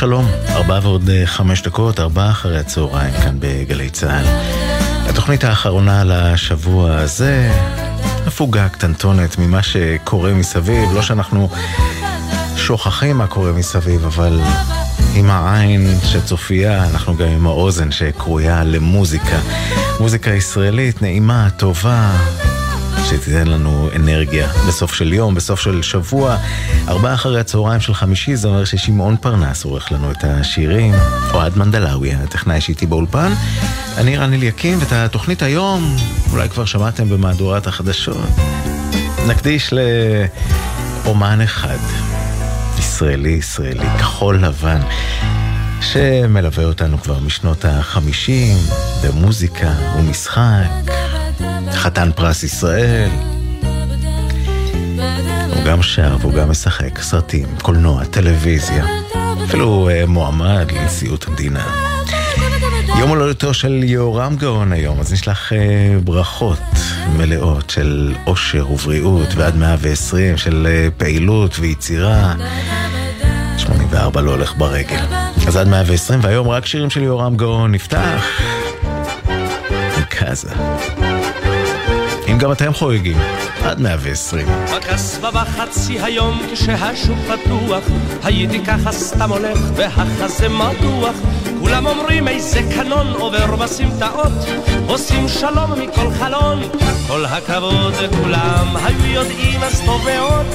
שלום שלום, ארבע ועוד אה, חמש דקות, ארבע אחרי הצהריים כאן בגלי צה"ל. התוכנית האחרונה לשבוע הזה, הפוגה קטנטונת ממה שקורה מסביב, לא שאנחנו שוכחים מה קורה מסביב, אבל עם העין שצופייה, אנחנו גם עם האוזן שקרויה למוזיקה. מוזיקה ישראלית נעימה, טובה, שתיתן לנו אנרגיה בסוף של יום, בסוף של שבוע. ארבעה אחרי הצהריים של חמישי, זה אומר ששמעון פרנס עורך לנו את השירים. אוהד מנדלאווי, הטכנאי שאיתי באולפן. אני רן אליקים, ואת התוכנית היום, אולי כבר שמעתם במהדורת החדשות, נקדיש לאומן אחד. ישראלי ישראלי, כחול לבן, שמלווה אותנו כבר משנות החמישים, במוזיקה ומשחק, חתן פרס ישראל. הוא גם שר והוא גם משחק סרטים, קולנוע, טלוויזיה, אפילו uh, מועמד לנשיאות המדינה. יום הולדתו של יהורם גאון היום, אז נשלח uh, ברכות מלאות של אושר ובריאות ועד 120 של uh, פעילות ויצירה. 84 לא הולך ברגל. אז עד 120, והיום רק שירים של יהורם גאון נפתח. קאזה. גם אתם חוגגים, עד 120. בקסבה בחצי היום כשהשוק פתוח, הייתי ככה סתם הולך והחזה מתוח. כולם אומרים איזה קנון עובר בסמטאות, עושים שלום מכל חלון. כל הכבוד כולם היו יודעים אז טוב מאוד.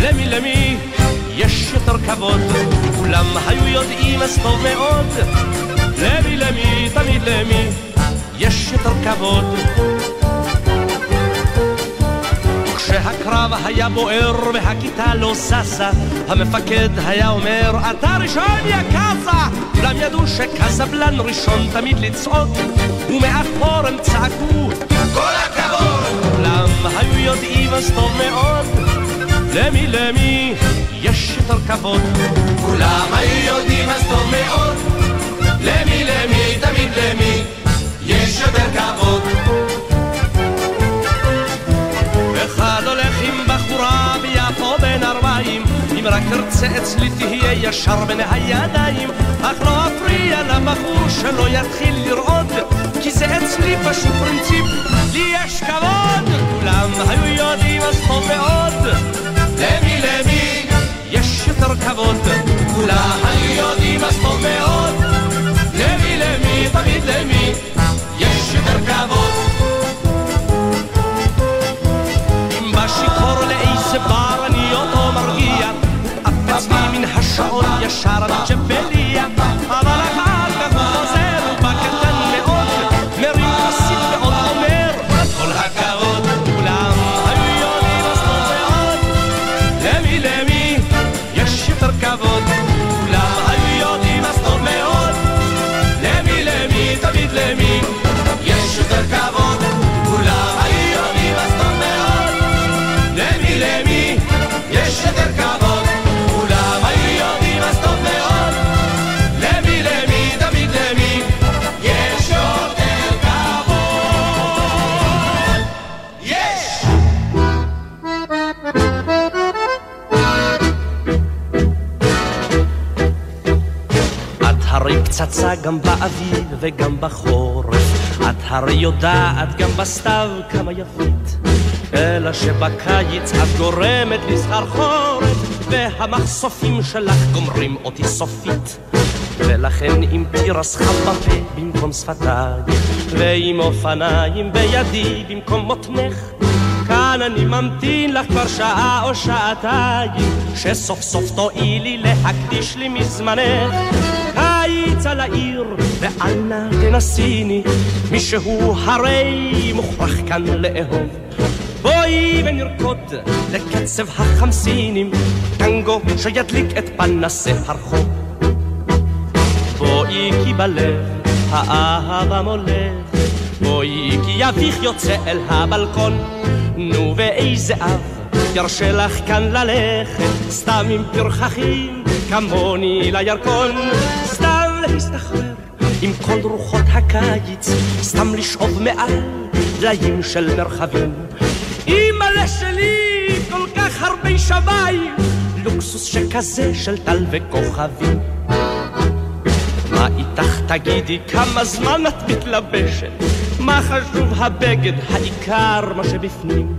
למי למי יש יותר כבוד, כולם היו יודעים אז טוב מאוד. למי למי תמיד למי יש יותר כבוד. כשהקרב היה בוער והכיתה לא זזה, המפקד היה אומר, אתה ראשון יא קאזה! כולם ידעו שקזבלן ראשון תמיד לצעוד, ומאחור הם צעקו, כל הכבוד! כולם היו יודעים אז טוב מאוד, למי למי יש יותר כבוד. כולם היו יודעים אז טוב מאוד, למי למי תמיד למי יש יותר כבוד. אם רק ארצה אצלי תהיה ישר בין הידיים אך לא אפריע לבחור שלא יתחיל לרעוד כי זה אצלי פשוט פרינציפ. לי יש כבוד כולם היו יודעים אז טוב מאוד למי למי? יש יותר כבוד כולם היו יודעים אז טוב מאוד למי למי? תמיד למי? יש יותר כבוד. בשיכור לאיזה בר אני אותו מרגיע עף אצלי מן השעון ישר הג'בליה פצצה גם באביב וגם בחורף. את הרי יודעת גם בסתיו כמה יפית. אלא שבקיץ את גורמת לי סחרחורת והמחשופים שלך גומרים אותי סופית. ולכן אם תירס חם בפה במקום שפתיי ועם אופניים בידי במקום מותנך. כאן אני ממתין לך כבר שעה או שעתיים שסוף סוף תואילי להקדיש לי מזמנך על העיר ואל תנסיני מישהו הרי מוכרח כאן לאהוב. בואי ונרקוד לקצב החמסינים טנגו שידליק את פנסי הרחוב. בואי כי בלב האהבה מולך בואי כי יביך יוצא אל הבלקון. נו ואיזה אב ירשה לך כאן ללכת סתם עם פרחחים כמוני לירקון להסתחרר עם כל רוחות הקיץ סתם לשאוב מעל דליים של מרחבים אמא'לה שלי כל כך הרבה שמיים לוקסוס שכזה של טל וכוכבים. מה איתך תגידי, כמה זמן את מתלבשת? מה חשוב הבגד, העיקר מה שבפנים.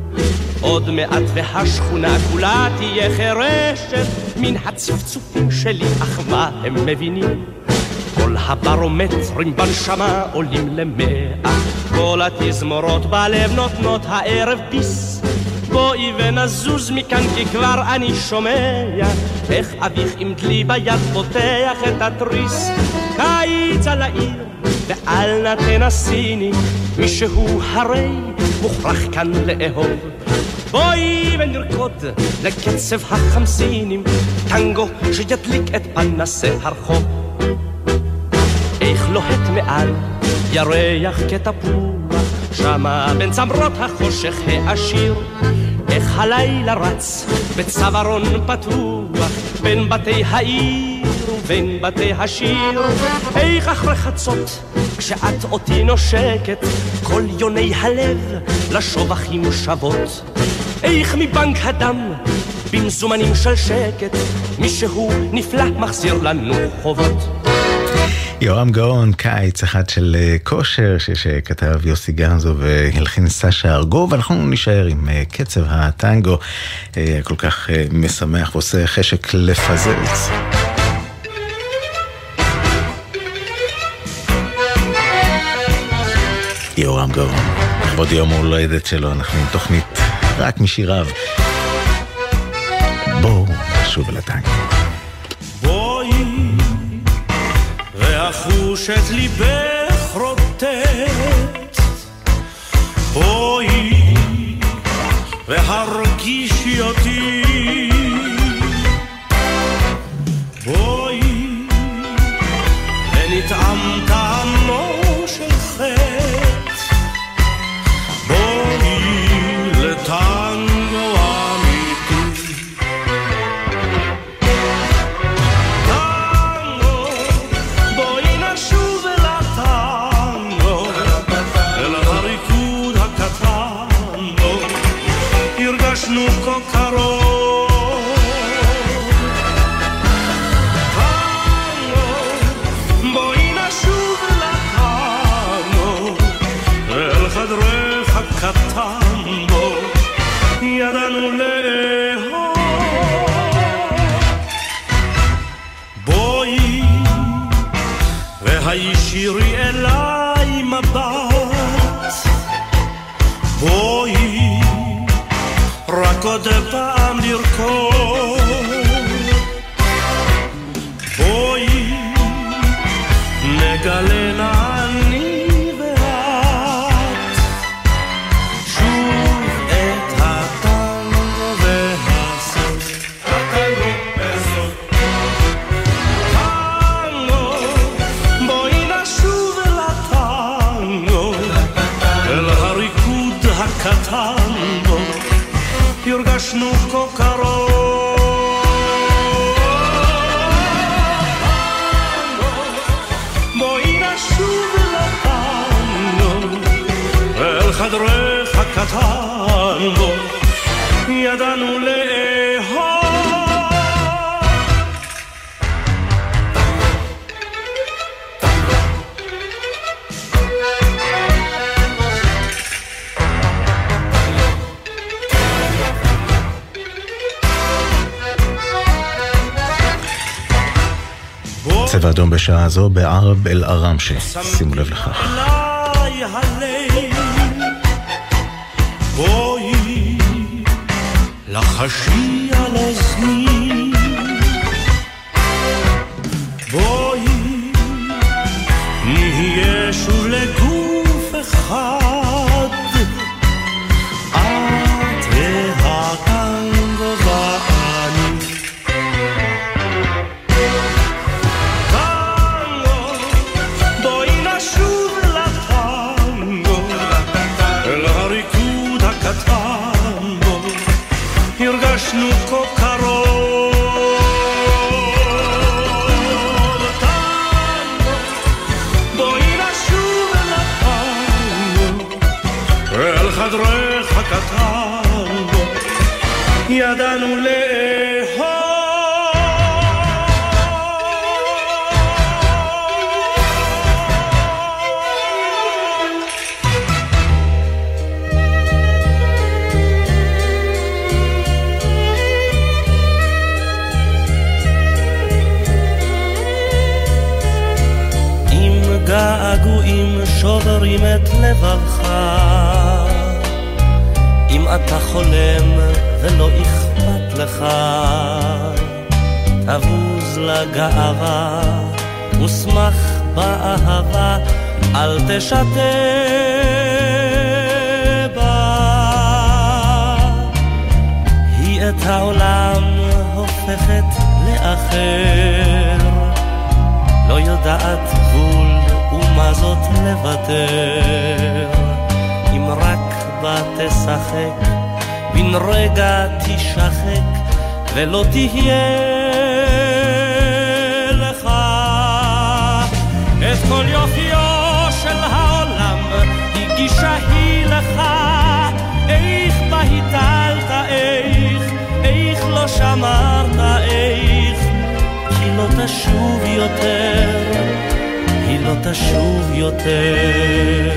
עוד מעט והשכונה כולה תהיה חירשת מן הצפצופים שלי, אך מה הם מבינים? כל הברומטרים בנשמה עולים למאה, כל התזמורות בלב נותנות הערב ביס. בואי ונזוז מכאן כי כבר אני שומע איך אביך עם דלי ביד פותח את התריס. קיץ על העיר ואל נא תנסיני מישהו הרי מוכרח כאן לאהוב. בואי ונרקוד לקצב החמסינים טנגו שידליק את פנסי הרחוב איך לוהט מעל ירח כתפוח שמה בין צמרות החושך העשיר. איך הלילה רץ בצווארון פתוח בין בתי העיר ובין בתי השיר. איך אחרי חצות כשאת אותי נושקת כל יוני הלב לשובחים שוות. איך מבנק הדם במזומנים של שקט מישהו נפלא מחזיר לנו חובות יורם גאון, קיץ אחד של אה, כושר, שכתב יוסי גנזו והלחין סשה ארגוב, ואנחנו נישאר עם אה, קצב הטנגו, אה, כל כך משמח ועושה חשק לפזז. יורם גאון, לכבוד יום ההולדת שלו, אנחנו עם תוכנית רק משיריו. בואו נשוב אל הטנגו. לחוש את ליבך רוטט. בואי והרגישי אדום בשעה זו בערב אל-עראמשה. שימו לב לכך. לחשי על אוזני את העולם הופכת לאחר, לא יודעת גבול ומה זאת לוותר, אם רק בה תשחק, בן רגע תשחק, ולא תהיה לך את כל יופיו של העולם, הגישה היא לך, תשוב יותר, היא לא תשוב יותר.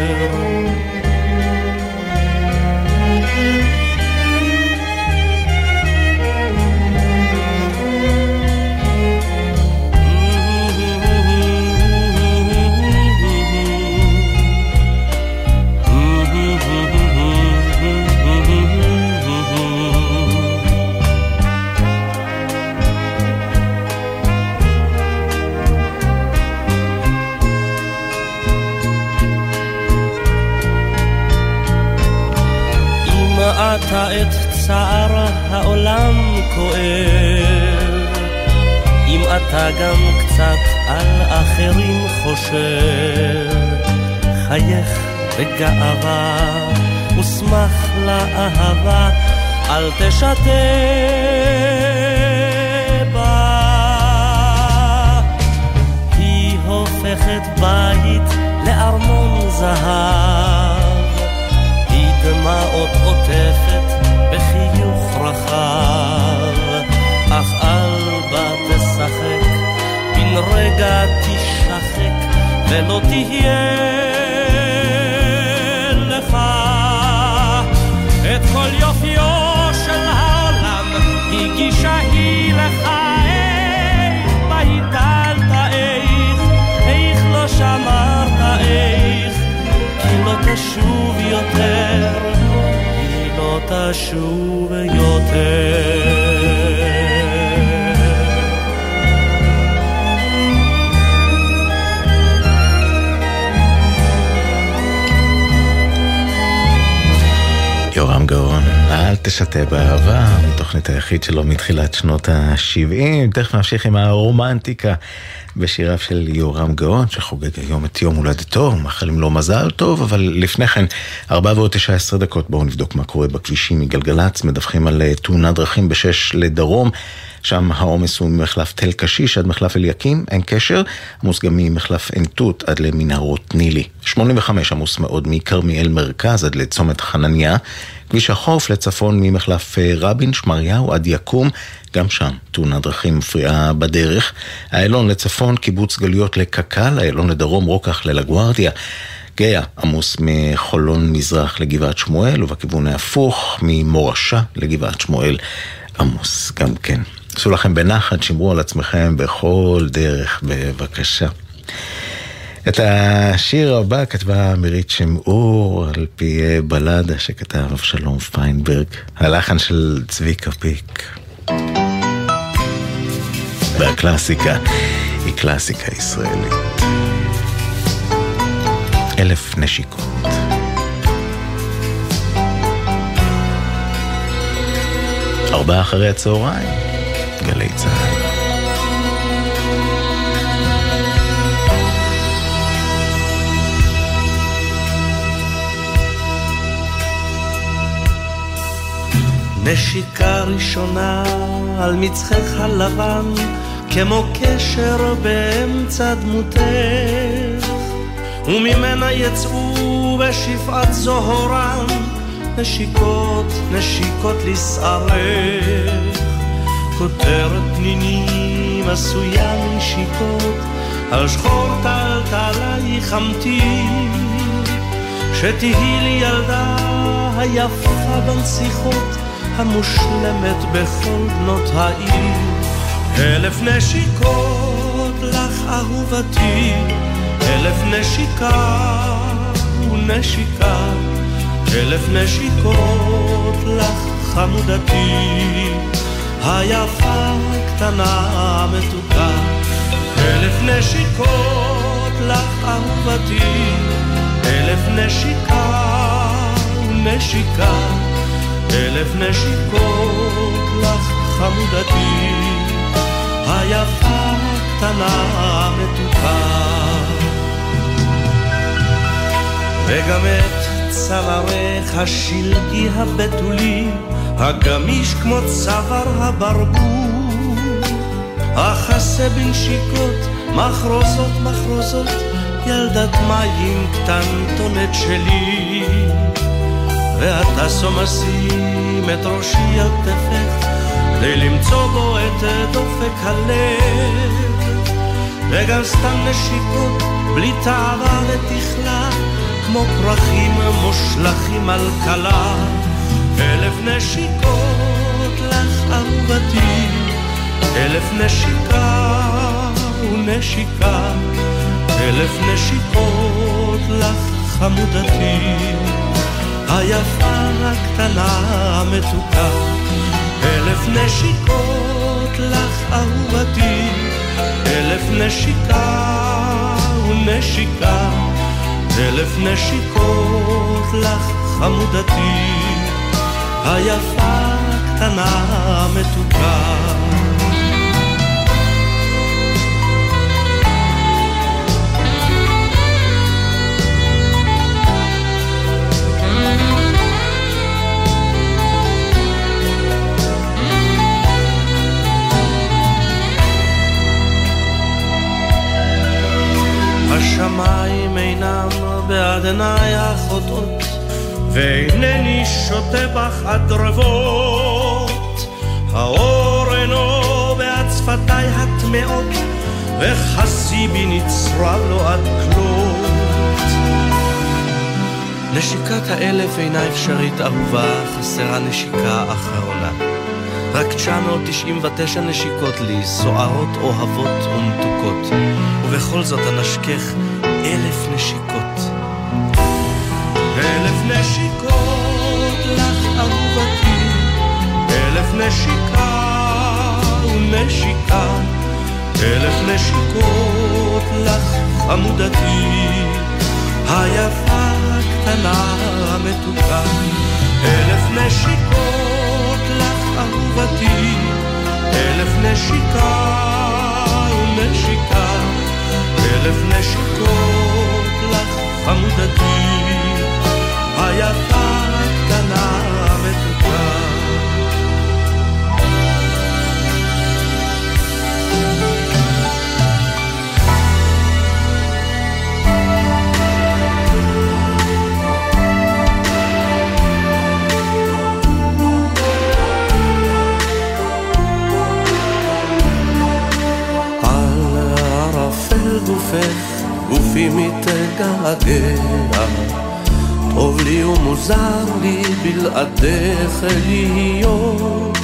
אתה את צער העולם כואב, אם אתה גם קצת על אחרים חושב, חייך בגאווה ושמח לאהבה, אל תשתה בה. היא הופכת בית לארמון זהב. דמעות עוטפת בחיוך רחב, אך אל בה תשחק, בן רגע תשחק, ולא תהיה לך את כל יופיו של העולם, הגישה היא תשוב יותר, היא לא תשוב יותר. תשתה באהבה, תוכנית היחיד שלו מתחילת שנות ה-70. תכף נמשיך עם הרומנטיקה בשיריו של יורם גאון, שחוגג היום את יום הולדתו, מאחלים לו מזל טוב, אבל לפני כן, 4 ועוד 19 דקות, בואו נבדוק מה קורה בכבישים מגלגלצ, מדווחים על אה, תאונת דרכים ב-6 לדרום. שם העומס הוא ממחלף תל קשיש עד מחלף אליקים, אין קשר, עמוס גם ממחלף עין תות עד למנהרות נילי. 85 עמוס מאוד מכרמיאל מרכז עד לצומת חנניה. כביש החוף לצפון ממחלף אה, רבין, שמריהו עד יקום, גם שם תאונת דרכים מפריעה בדרך. איילון לצפון, קיבוץ גלויות לקק"ל, איילון לדרום, רוקח ללגוארדיה. גאה עמוס מחולון מזרח לגבעת שמואל, ובכיוון ההפוך, ממורשה לגבעת שמואל עמוס גם כן. עשו לכם בנחת, שמרו על עצמכם בכל דרך, בבקשה. את השיר הבא כתבה מירית שמעור על פי בלדה שכתב אבשלום פיינברג, הלחן של צביקה פיק. והקלאסיקה היא קלאסיקה ישראלית. אלף נשיקות. ארבעה אחרי הצהריים, גלי צהל. נשיקה ראשונה על מצחך הלבן, כמו קשר באמצע דמותך, וממנה יצאו בשפעת זוהרם, נשיקות, נשיקות לשערך. כותרת פנינים עשויה נשיקות, על שחור טלטלי חמתי, שתהי לי ילדה היפה בנסיכות, המושלמת בכל בנות העיר. אלף נשיקות לך אהובתי, אלף נשיקה ונשיקה, אלף נשיקות לך חמודתי, היפה קטנה מתוקה, אלף נשיקות לך אהובתי, אלף נשיקה ונשיקה, אלף נשיקות לך חמודתי, היפה קטנה מתוקה. וגם את צווארך השלגי הבתולי, הגמיש כמו צוואר הברבור, החסה בנשיקות, מחרוזות מחרוזות, ילדת מים קטנטונת שלי. ואתה סומסים את ראשי על כתפך, כדי למצוא בו את דופק הלב. וגם סתם נשיקות, בלי תאווה ותכלה, כמו פרחים מושלכים על כלה, אלף נשיקות לך אהובתי, אלף נשיקה ונשיקה, אלף נשיקות לך חמודתי, היפה הקטנה מתוקה, אלף נשיקות לך אהובתי, אלף נשיקה ונשיקה אלף נשיקות לך חמודתי, היפה קטנה מתוקה. בך הדרבות. האור אינו בעד שפתיי הטמעות, וחסי בי נצרב לו עד כלות. נשיקת האלף אינה אפשרית אהובה, חסרה נשיקה אחרונה. רק 999 נשיקות לי, סוערות, אוהבות ומתוקות, ובכל זאת אנשכך אלף נשיקות. אלף נשיקות נשיקה ונשיקה, אלף נשיקות לך חמודתי, היפה הקטנה המתוקה, אלף נשיקות לך אהובתי, אלף נשיקה ונשיקה, אלף נשיקות לך חמודתי, היפה הקטנה המתוקה. גופך, גופי מתגעגע. טוב לי ומוזר לי בלעדיך להיות.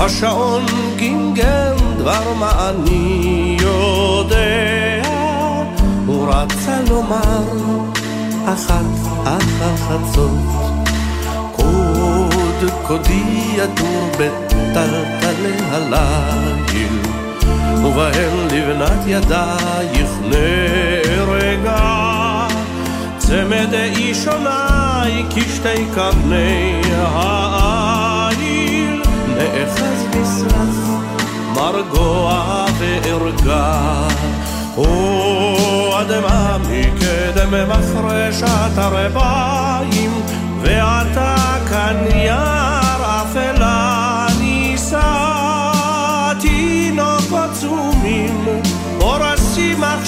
השעון גינגן דבר מה אני יודע. הוא רצה לומר אחת אחר חצות. קוד קודי ידור בטלטלי הליל. ובהן לבנת ידייך נהרגה. צמד אישוני כשתי קרני העיל, נאחז בשרף מרגוע וערגה. אדמה מקדם מחרשת הרביים, ועתה כאן יער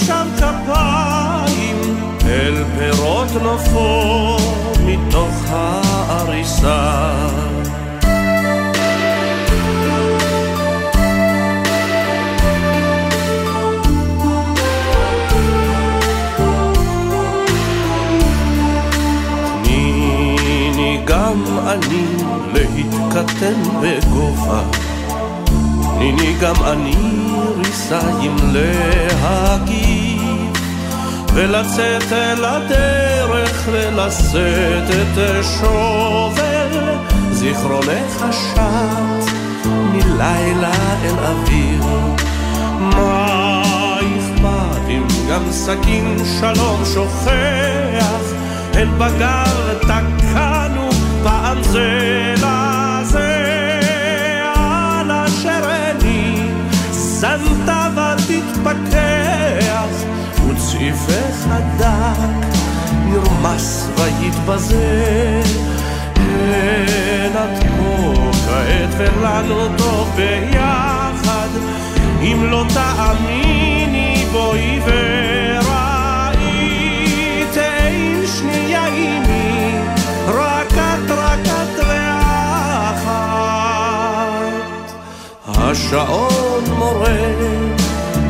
עכשיו כפיים, אל פירות נופו מתוך העריסה. גם אני להתקטן בגובה תניני גם אני ריסיים להגיב ולצאת אל הדרך ולשאת את שובל זיכרונך שט מלילה אל אוויר. מה אכפת אם גם סכין שלום שוכח? אל בגר תקענו פעם זה לזה. על אשר עיני זנת ותתפכח וצעיפך הדק נרמס ויתבזה אין את פה כעת ולנו טוב ביחד. אם לא תאמיני בואי וראית אין שנייה עימי רק את רק את ואחת. השעון מורה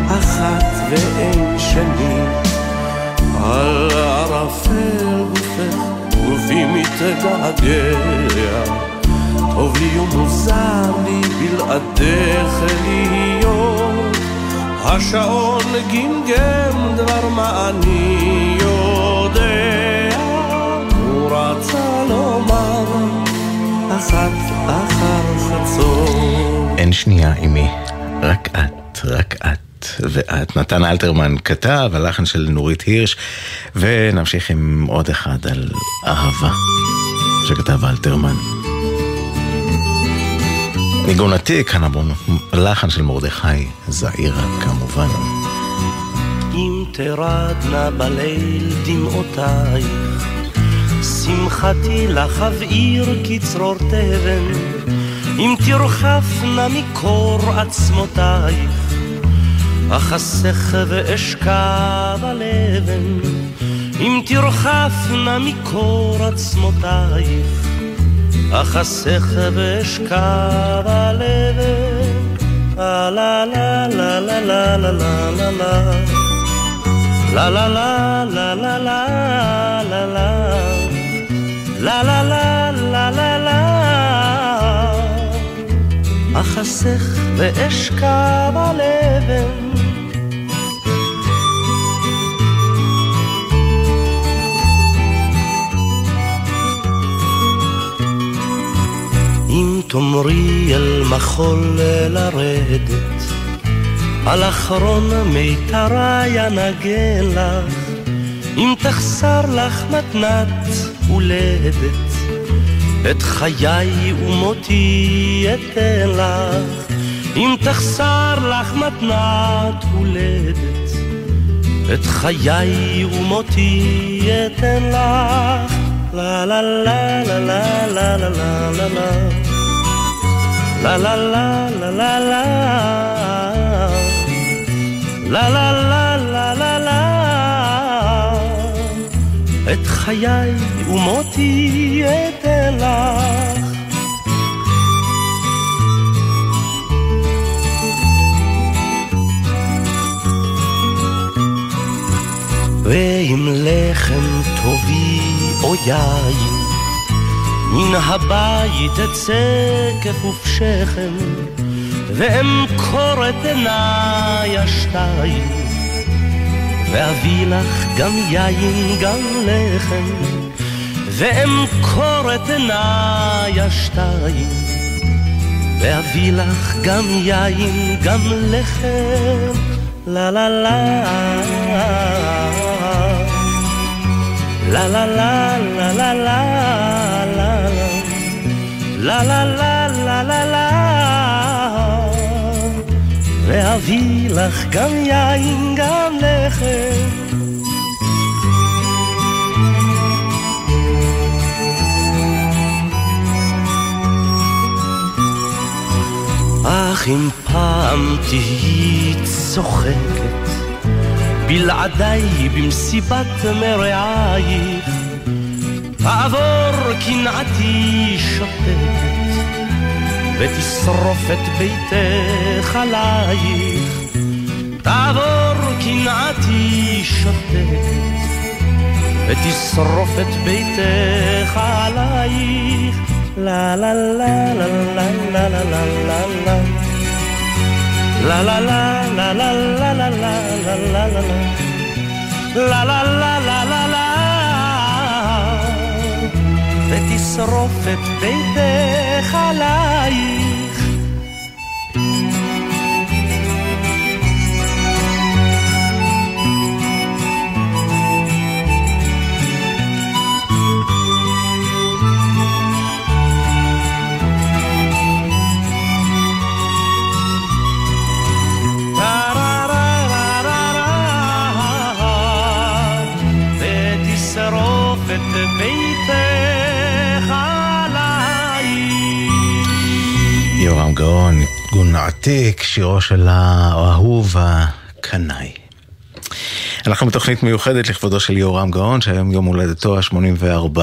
אחת ואין שני על ערפל גופך גופי מתגעגע. טוב לי ומוזר לי בלעדיך להיות. השעון גמגם דבר מה אני יודע. הוא רצה לומר אחת אחר חצות אין שנייה עימי, רק את, רק את ואת. נתן אלתרמן כתב, הלחן של נורית הירש, ונמשיך עם עוד אחד על אהבה, שכתב אלתרמן. ניגון עתיק, כאן המון, לחן של מרדכי זעירה כמובן. אם תרדנה בליל דמעותייך, שמחתי לך אבעיר כצרור תבן, אם תרחפנה מקור עצמותייך, אחסך ואשכב על אבן, אם תרחפנה מקור עצמותייך, אחסך ואשכב על אבן, לה לה לה לה לה לה לה לה לה לה לה לה לה לה אחסך ואשכב על אבן תאמרי אל מחול לרדת על אחרון מיתרי אנגן לך אם תחסר לך מתנת הולדת את חיי ומותי אתן לך אם תחסר לך מתנת הולדת את חיי ומותי אתן לך לה לה לה לה לה לה לה לה La la la la la la. La la la la la la. את חיי ומותי אתן לך. ועם לחם טובי או יין מן הבית אצא כפוף שכם ואמכור את עיניי השתיים ואביא לך גם יין גם לחם ואמכור את עיניי השתיים ואביא לך גם יין גם לחם לה לה לה. לה לה לה לה לה לה לה לה לה לה לה לה ואביא לך גם יין גם לחם. אך אם פעם תהיי צוחקת בלעדיי במסיבת מרעייך תעבור קנאתי שותקת ותשרוף את ביתך עלייך תעבור קנאתי שותקת ותשרוף את ביתך עלייך לה לה לה לה לה לה לה לה לה לה La la la la la la la la la la la la la ותשרוף את ביתך עלייך. יורם גאון, ארגון עתיק, שירו של האהוב הקנאי. אנחנו בתוכנית מיוחדת לכבודו של יורם גאון, שהיום יום הולדתו ה-84,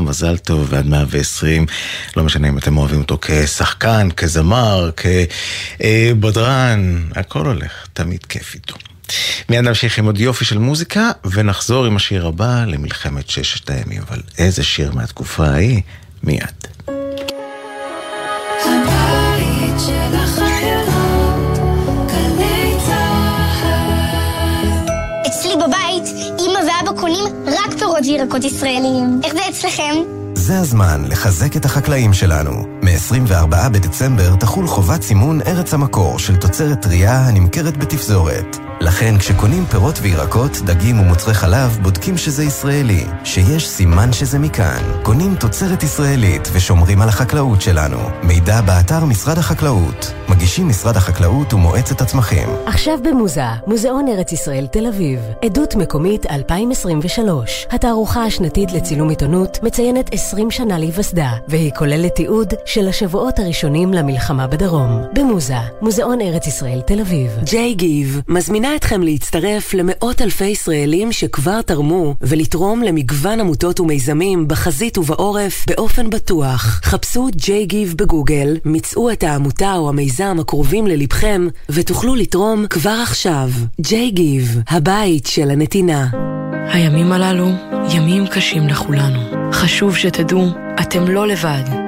מזל טוב ועד 120. לא משנה אם אתם אוהבים אותו כשחקן, כזמר, כבדרן, הכל הולך, תמיד כיף איתו. מיד נמשיך עם עוד יופי של מוזיקה, ונחזור עם השיר הבא למלחמת ששת הימים. אבל איזה שיר מהתקופה ההיא, מיד. אצלי בבית, אמא ואבא קונים רק פירות וירקות ישראליים. איך זה אצלכם? זה הזמן לחזק את החקלאים שלנו. מ-24 בדצמבר תחול חובת סימון ארץ המקור של תוצרת טרייה הנמכרת בתפזורת. לכן כשקונים פירות וירקות, דגים ומוצרי חלב, בודקים שזה ישראלי, שיש סימן שזה מכאן. קונים תוצרת ישראלית ושומרים על החקלאות שלנו. מידע באתר משרד החקלאות. מגישים משרד החקלאות ומועצת הצמחים. עכשיו במוזה, מוזיאון ארץ ישראל תל אביב. עדות מקומית 2023. התערוכה השנתית לצילום עיתונות מציינת 20 שנה להיווסדה, והיא כוללת תיעוד של השבועות הראשונים למלחמה בדרום. במוזה, מוזיאון ארץ ישראל תל אביב. ג'יי גיב מזמינה אתכם להצטרף למאות אלפי ישראלים שכבר תרמו ולתרום למגוון עמותות ומיזמים בחזית ובעורף באופן בטוח. חפשו גיב בגוגל, מצאו את העמותה או המיזם הקרובים ללבכם ותוכלו לתרום כבר עכשיו. גיב, הבית של הנתינה. הימים הללו ימים קשים לכולנו. חשוב שתדעו, אתם לא לבד.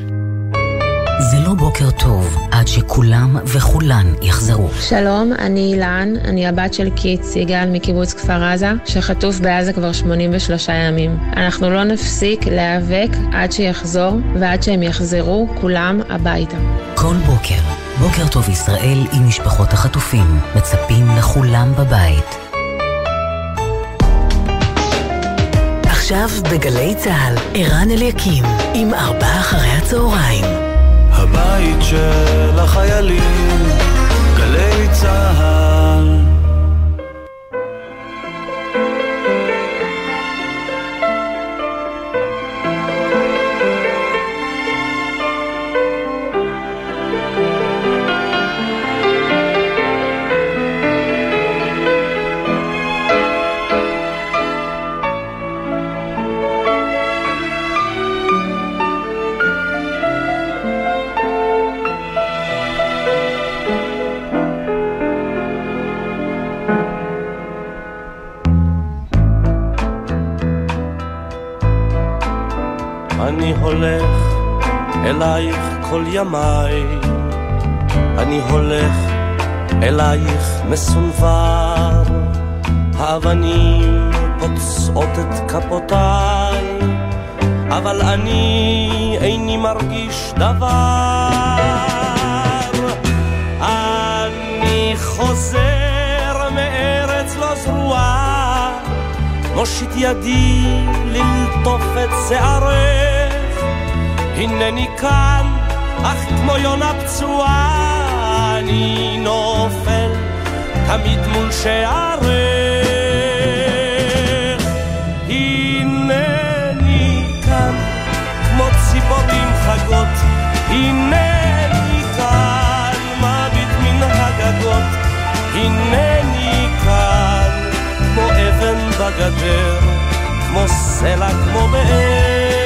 זה לא בוקר טוב עד שכולם וכולן יחזרו. שלום, אני אילן, אני הבת של קיט סיגל מקיבוץ כפר עזה, שחטוף בעזה כבר 83 ימים. אנחנו לא נפסיק להיאבק עד שיחזור, ועד שהם יחזרו כולם הביתה. כל בוקר, בוקר טוב ישראל עם משפחות החטופים, מצפים לכולם בבית. עכשיו בגלי צה"ל, ערן אליקים, עם ארבעה אחרי הצהריים. הבית של החיילים, גלי צה"ל. ימיי, אני הולך אלייך מסונבר, האבנים פוצעות את כפותיי, אבל אני איני מרגיש דבר. אני חוזר מארץ לא זרועה, מושיט ידי ללטוף את שערך, הנני כאן, אך כמו יונה פצועה, אני נופל תמיד מול שערך. הנני כאן, כמו ציפורים חגות, הנני כאן, מביט מן הגגות, הנני כאן, כמו אבן בגדר, כמו סלע, כמו באר.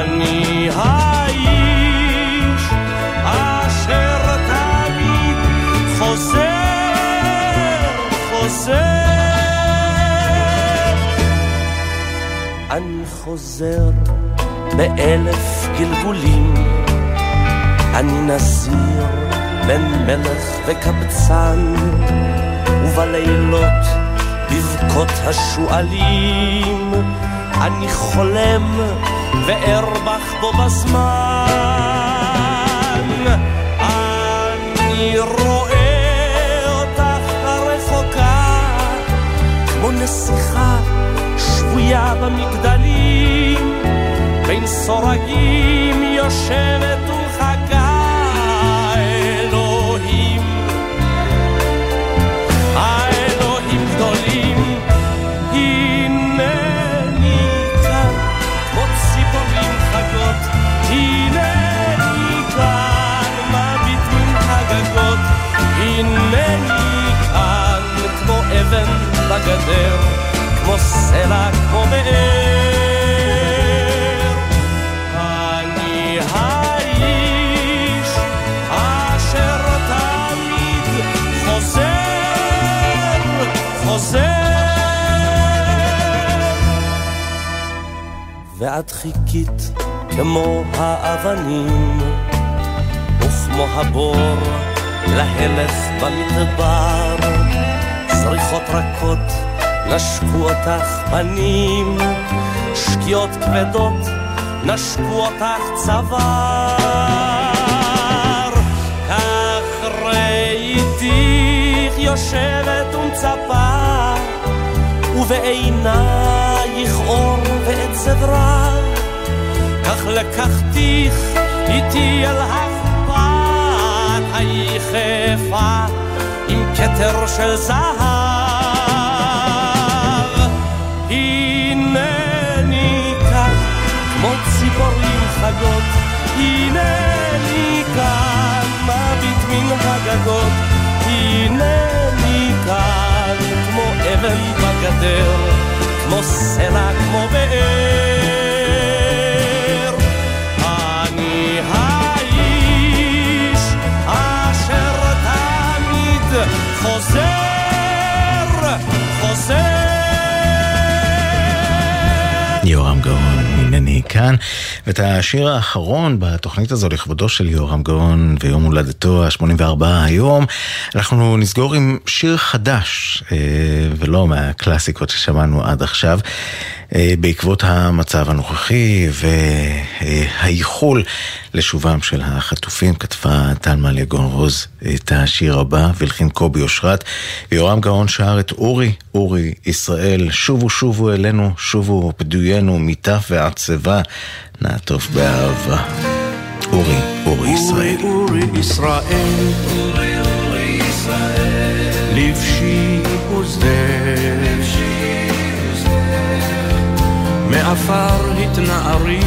אני האיש אשר תמיד חוזר, חוזר, חוזר באלף גלגולים. אני נזיר בין מלך וקבצן, ובלילות בבכות השועלים, אני חולם וארבח בו בזמן. אני רואה אותך הרחוקה, כמו נסיכה שבויה במגדלים, בין סורגים יושבת בגדר, כמו סלע, כמו באר. אני האיש אשר תמיד חוזר, חוזר. ואת חיכית כמו האבנים, וכמו הבור להלך במדבר. זריחות רכות נשקו אותך פנים, שקיעות כבדות נשקו אותך צוואר. כך ראיתיך יושבת ומצפה, ובעינייך אור ועצב רע. כך לקחתיך איתי אל החפת היחפה. כתר של זהב. הנני כאן, כמו ציפורים חגות, הנני כאן, מביט מן הגגות, הנני כאן, כמו אבן בגדר, כמו סלע, כמו באר. חוזר, חוזר. יורם גאון, הנני כאן. ואת השיר האחרון בתוכנית הזו לכבודו של יורם גאון ויום הולדתו ה-84 היום, אנחנו נסגור עם שיר חדש, אה, ולא מהקלאסיקות ששמענו עד עכשיו. אה, בעקבות המצב הנוכחי והאיחול לשובם של החטופים, כתבה טלמה לגון רוז את השיר הבא, והלחין קובי אושרת. ויורם גאון שר את אורי, אורי ישראל, שובו שובו אלינו, שובו פדוינו, מיטף ועצבה, נעטוף באהבה. אורי, אורי ישראל. אורי, ישראל, אורי, אורי ישראל, לבשי וזדר. מעפר התנערי,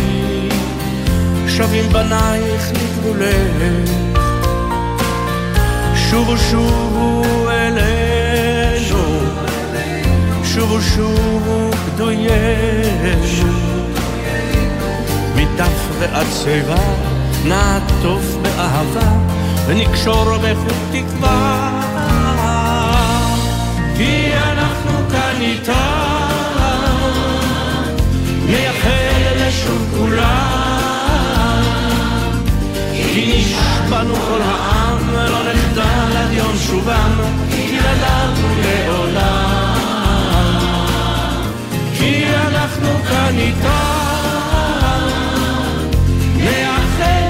שבים בנייך לגבולך. שובו שובו אלינו, שובו שובו פדויינו. מדף ועד שיבה נעטוף באהבה ונקשור בחוט תקווה. כי אנחנו כאן איתך מייחל לשוב כולם. כי נשבענו כל העם לא נחדל עד יום שובם כי ידענו לעולם. כי אנחנו כאן איתם נייחל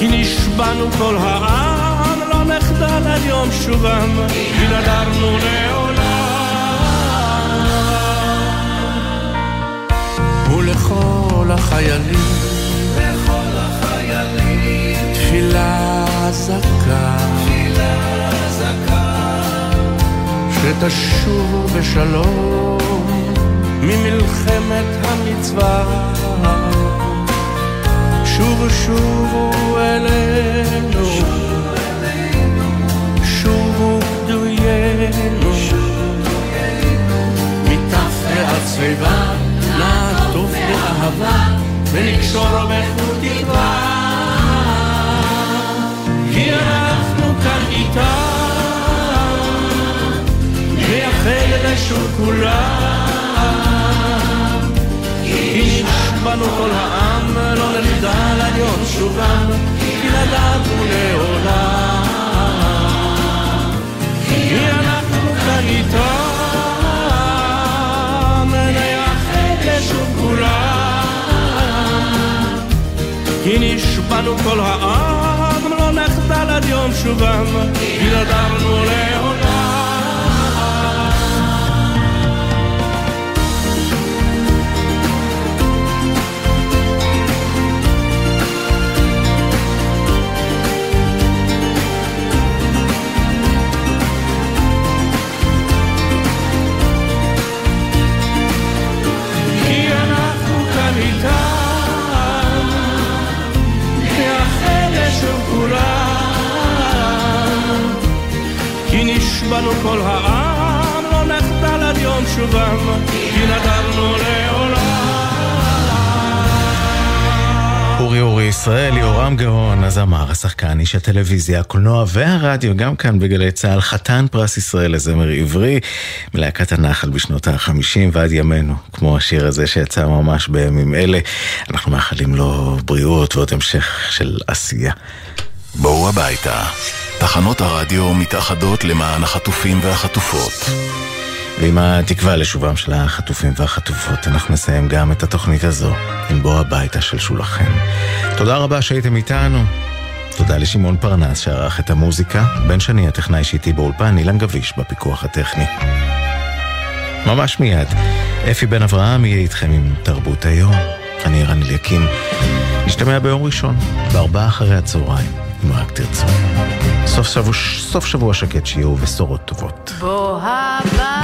נשבענו כל העם לא נחדל עד יום שובם כי נדרנו לעולם ולכל החיילים, לכל החיילים, תפילה זכה, תפילה זכה, שתשובו בשלום ממלחמת המצווה. שובו שובו אלינו, שובו פדויינו, מתף ועד שיבה באהבה ונקשור בחוט תקווה. כי אנחנו כאן איתה, נייחד את לשוב כולם. כי נשבענו כל העם, לא נחדל עד שובם, כי נדבנו לעולם. כי אנחנו כאן איתם, לשוב כולם. כי נשבענו כל העם, לא נחדל עד יום שובם, כי נדבנו לעולם. כל העם, לא נחדל עד יום שובם, כי נדרנו לעולם. אורי אורי ישראל, יורם גאון, הזמר, השחקן, איש הטלוויזיה, הקולנוע והרדיו, גם כאן בגלי צה"ל, חתן פרס ישראל לזמר עברי, מלהקת הנחל בשנות ה-50 ועד ימינו, כמו השיר הזה שיצא ממש בימים אלה. אנחנו מאחלים לו בריאות ועוד המשך של עשייה. בואו הביתה. תחנות הרדיו מתאחדות למען החטופים והחטופות. ועם התקווה לשובם של החטופים והחטופות, אנחנו נסיים גם את התוכנית הזו עם בוא הביתה של שולחן. תודה רבה שהייתם איתנו. תודה לשמעון פרנס שערך את המוזיקה, בן שני הטכנאי שאיתי באולפן, אילן גביש בפיקוח הטכני. ממש מיד, אפי בן אברהם יהיה איתכם עם תרבות היום. אני רן אליקים. נשתמע ביום ראשון, בארבעה אחרי הצהריים, אם רק תרצו. סוף שבוע, סוף שבוע שקט שיהיו בשורות טובות. בוא הביתה,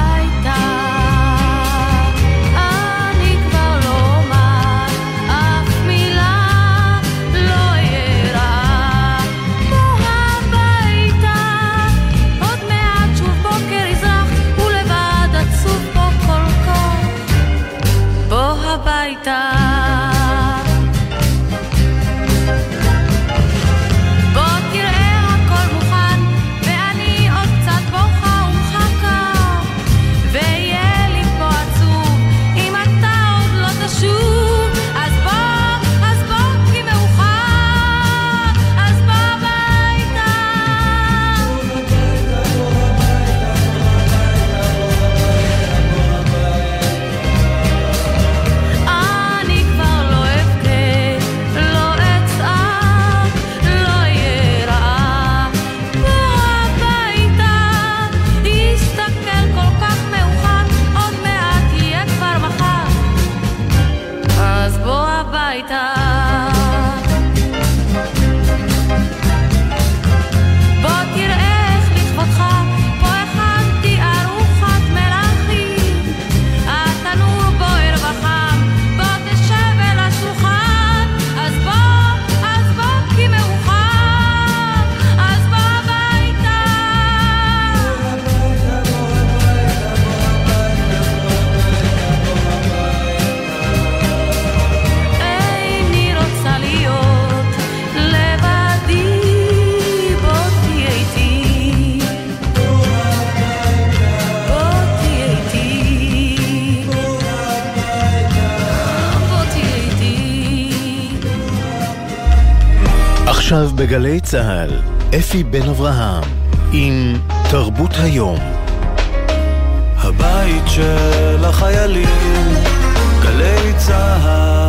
בגלי צה"ל, אפי בן אברהם, עם תרבות היום. הבית של החיילים, גלי צהל